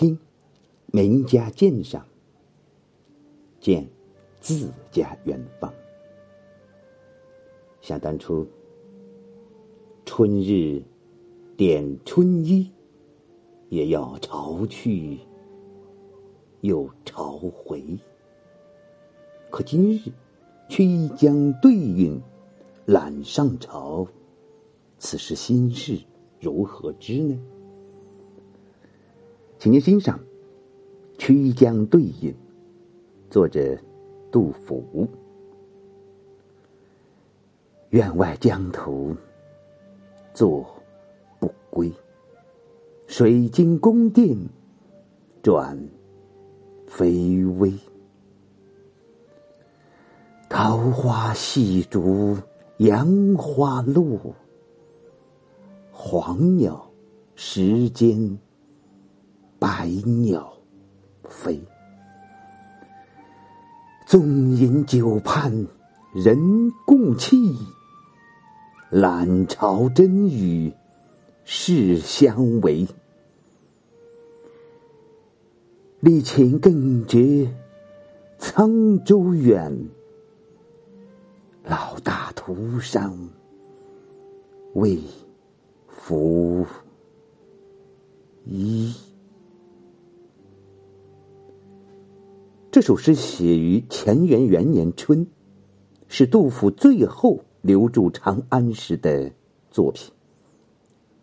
听名家鉴赏，见自家远方。想当初，春日点春衣，也要潮去又潮回。可今日曲江对韵，懒上朝，此时心事如何知呢？请您欣赏《曲江对饮》，作者杜甫。院外江头作不归，水晶宫殿转飞微。桃花戏竹杨花落，黄鸟时间百鸟飞。纵饮酒畔人共泣。懒朝真与世相违，离情更觉沧州远。老大徒伤未拂衣。这首诗写于乾元元年春，是杜甫最后。留住长安时的作品。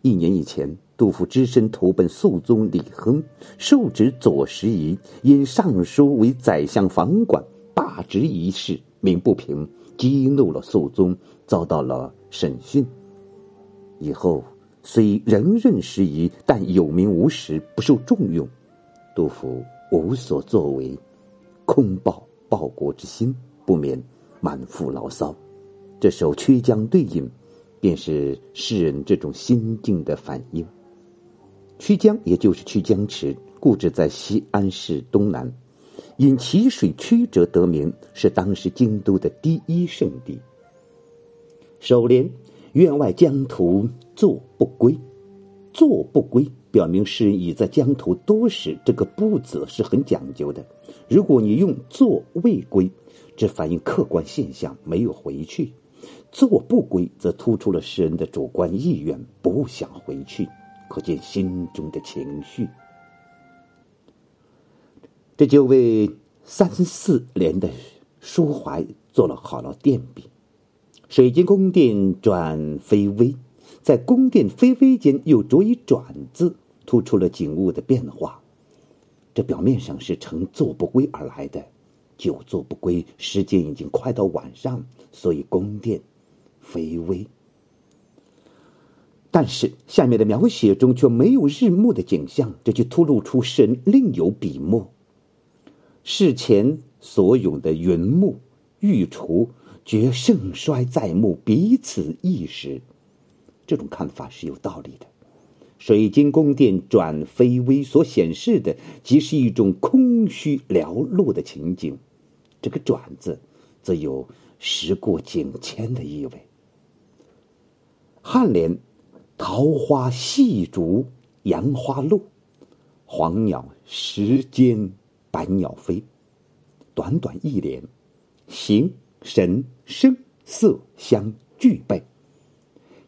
一年以前，杜甫只身投奔肃宗李亨，受旨左拾遗，因上书为宰相房管，罢职一事鸣不平，激怒了肃宗，遭到了审讯。以后虽仍任拾遗，但有名无实，不受重用。杜甫无所作为，空抱报国之心，不免满腹牢骚。这首《曲江对饮》，便是诗人这种心境的反应。曲江也就是曲江池，故址在西安市东南，因其水曲折得名，是当时京都的第一圣地。首联“院外江图作不归”，作不归表明诗人已在江头多时，这个“不”字是很讲究的。如果你用“作未归”，这反映客观现象，没有回去。做不归，则突出了诗人的主观意愿，不想回去，可见心中的情绪。这就为三四联的抒怀做了好了垫笔。水晶宫殿转飞微，在宫殿飞微间又着以转字，突出了景物的变化。这表面上是乘坐不归而来的，久坐不归，时间已经快到晚上，所以宫殿。卑微，但是下面的描写中却没有日暮的景象，这就突露出神另有笔墨。事前所咏的云幕、玉厨，觉盛衰在目，彼此一时。这种看法是有道理的。水晶宫殿转飞微所显示的，即是一种空虚寥落的情景。这个“转”字，则有时过境迁的意味。颔联“桃花戏竹杨花落，黄鸟时间百鸟飞”，短短一联，形神声色相具备。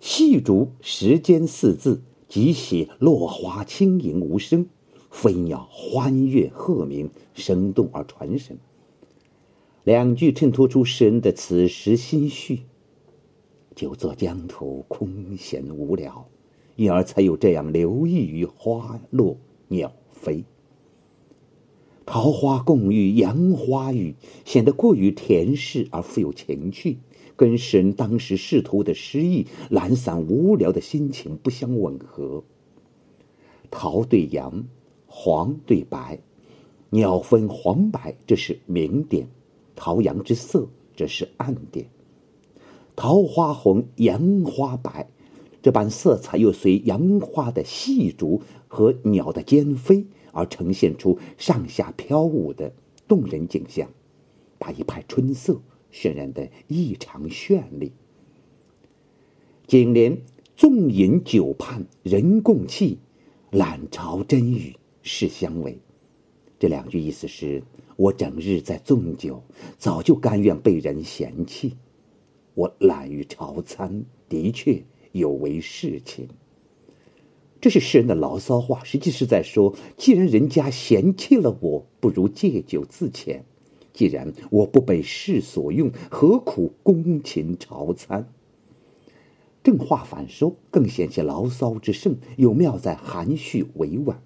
细竹时间四字，即写落花轻盈无声，飞鸟欢悦鹤鸣，生动而传神。两句衬托出诗人的此时心绪。久坐江头，空闲无聊，因而才有这样留意于花落鸟飞。桃花共浴，杨花雨，显得过于恬适而富有情趣，跟诗人当时仕途的诗意、懒散无聊的心情不相吻合。桃对杨，黄对白，鸟分黄白，这是明点；桃杨之色，这是暗点。桃花红，杨花白，这般色彩又随杨花的细逐和鸟的尖飞而呈现出上下飘舞的动人景象，把一派春色渲染的异常绚丽。颈联“纵饮酒畔人共泣，懒朝真语”，是相违。这两句意思是：我整日在纵酒，早就甘愿被人嫌弃；我懒于朝餐，的确有违事情。这是诗人的牢骚话，实际是在说：既然人家嫌弃了我，不如借酒自遣；既然我不被世所用，何苦躬勤朝餐？正话反说，更显其牢骚之盛，又妙在含蓄委婉。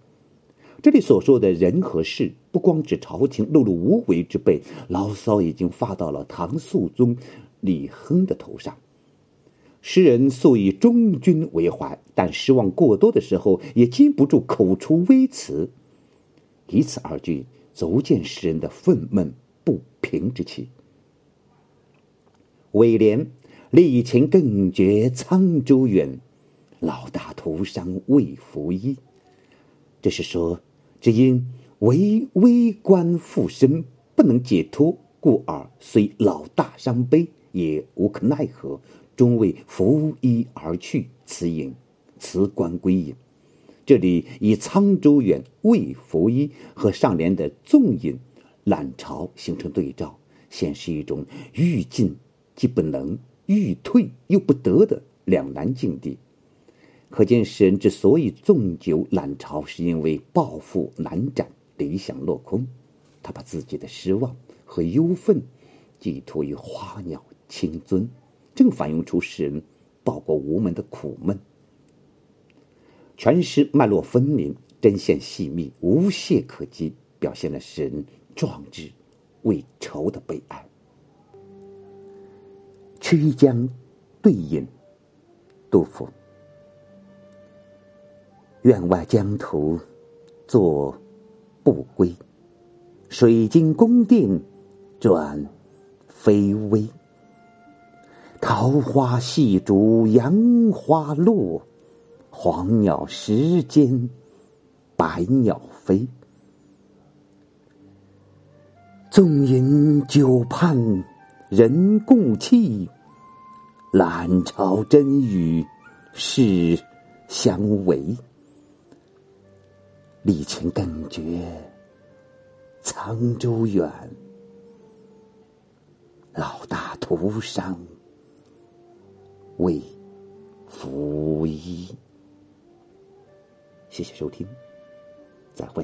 这里所说的人和事，不光指朝廷碌碌无为之辈，牢骚已经发到了唐肃宗李亨的头上。诗人素以忠君为怀，但失望过多的时候，也禁不住口出微词。以此二句，足见诗人的愤懑不平之气。尾联。历情更觉沧州远，老大徒伤未服衣。这是说，只因为微官附身，不能解脱，故而虽老大伤悲，也无可奈何，终为服役而去。辞隐辞官归隐。这里以沧州远未服役和上联的纵饮揽朝形成对照，显示一种欲进既不能。欲退又不得的两难境地，可见诗人之所以纵酒揽朝，是因为抱负难展，理想落空。他把自己的失望和忧愤寄托于花鸟清尊，正反映出诗人报国无门的苦闷。全诗脉络分明，针线细密，无懈可击，表现了诗人壮志未酬的悲哀。曲江对饮，杜甫。院外江头作不归，水晶宫殿转飞微。桃花戏竹杨花落，黄鸟时间百鸟飞。纵饮酒畔人共泣。览朝真与世相违，历情更觉沧州远。老大徒伤为服役。谢谢收听，再会。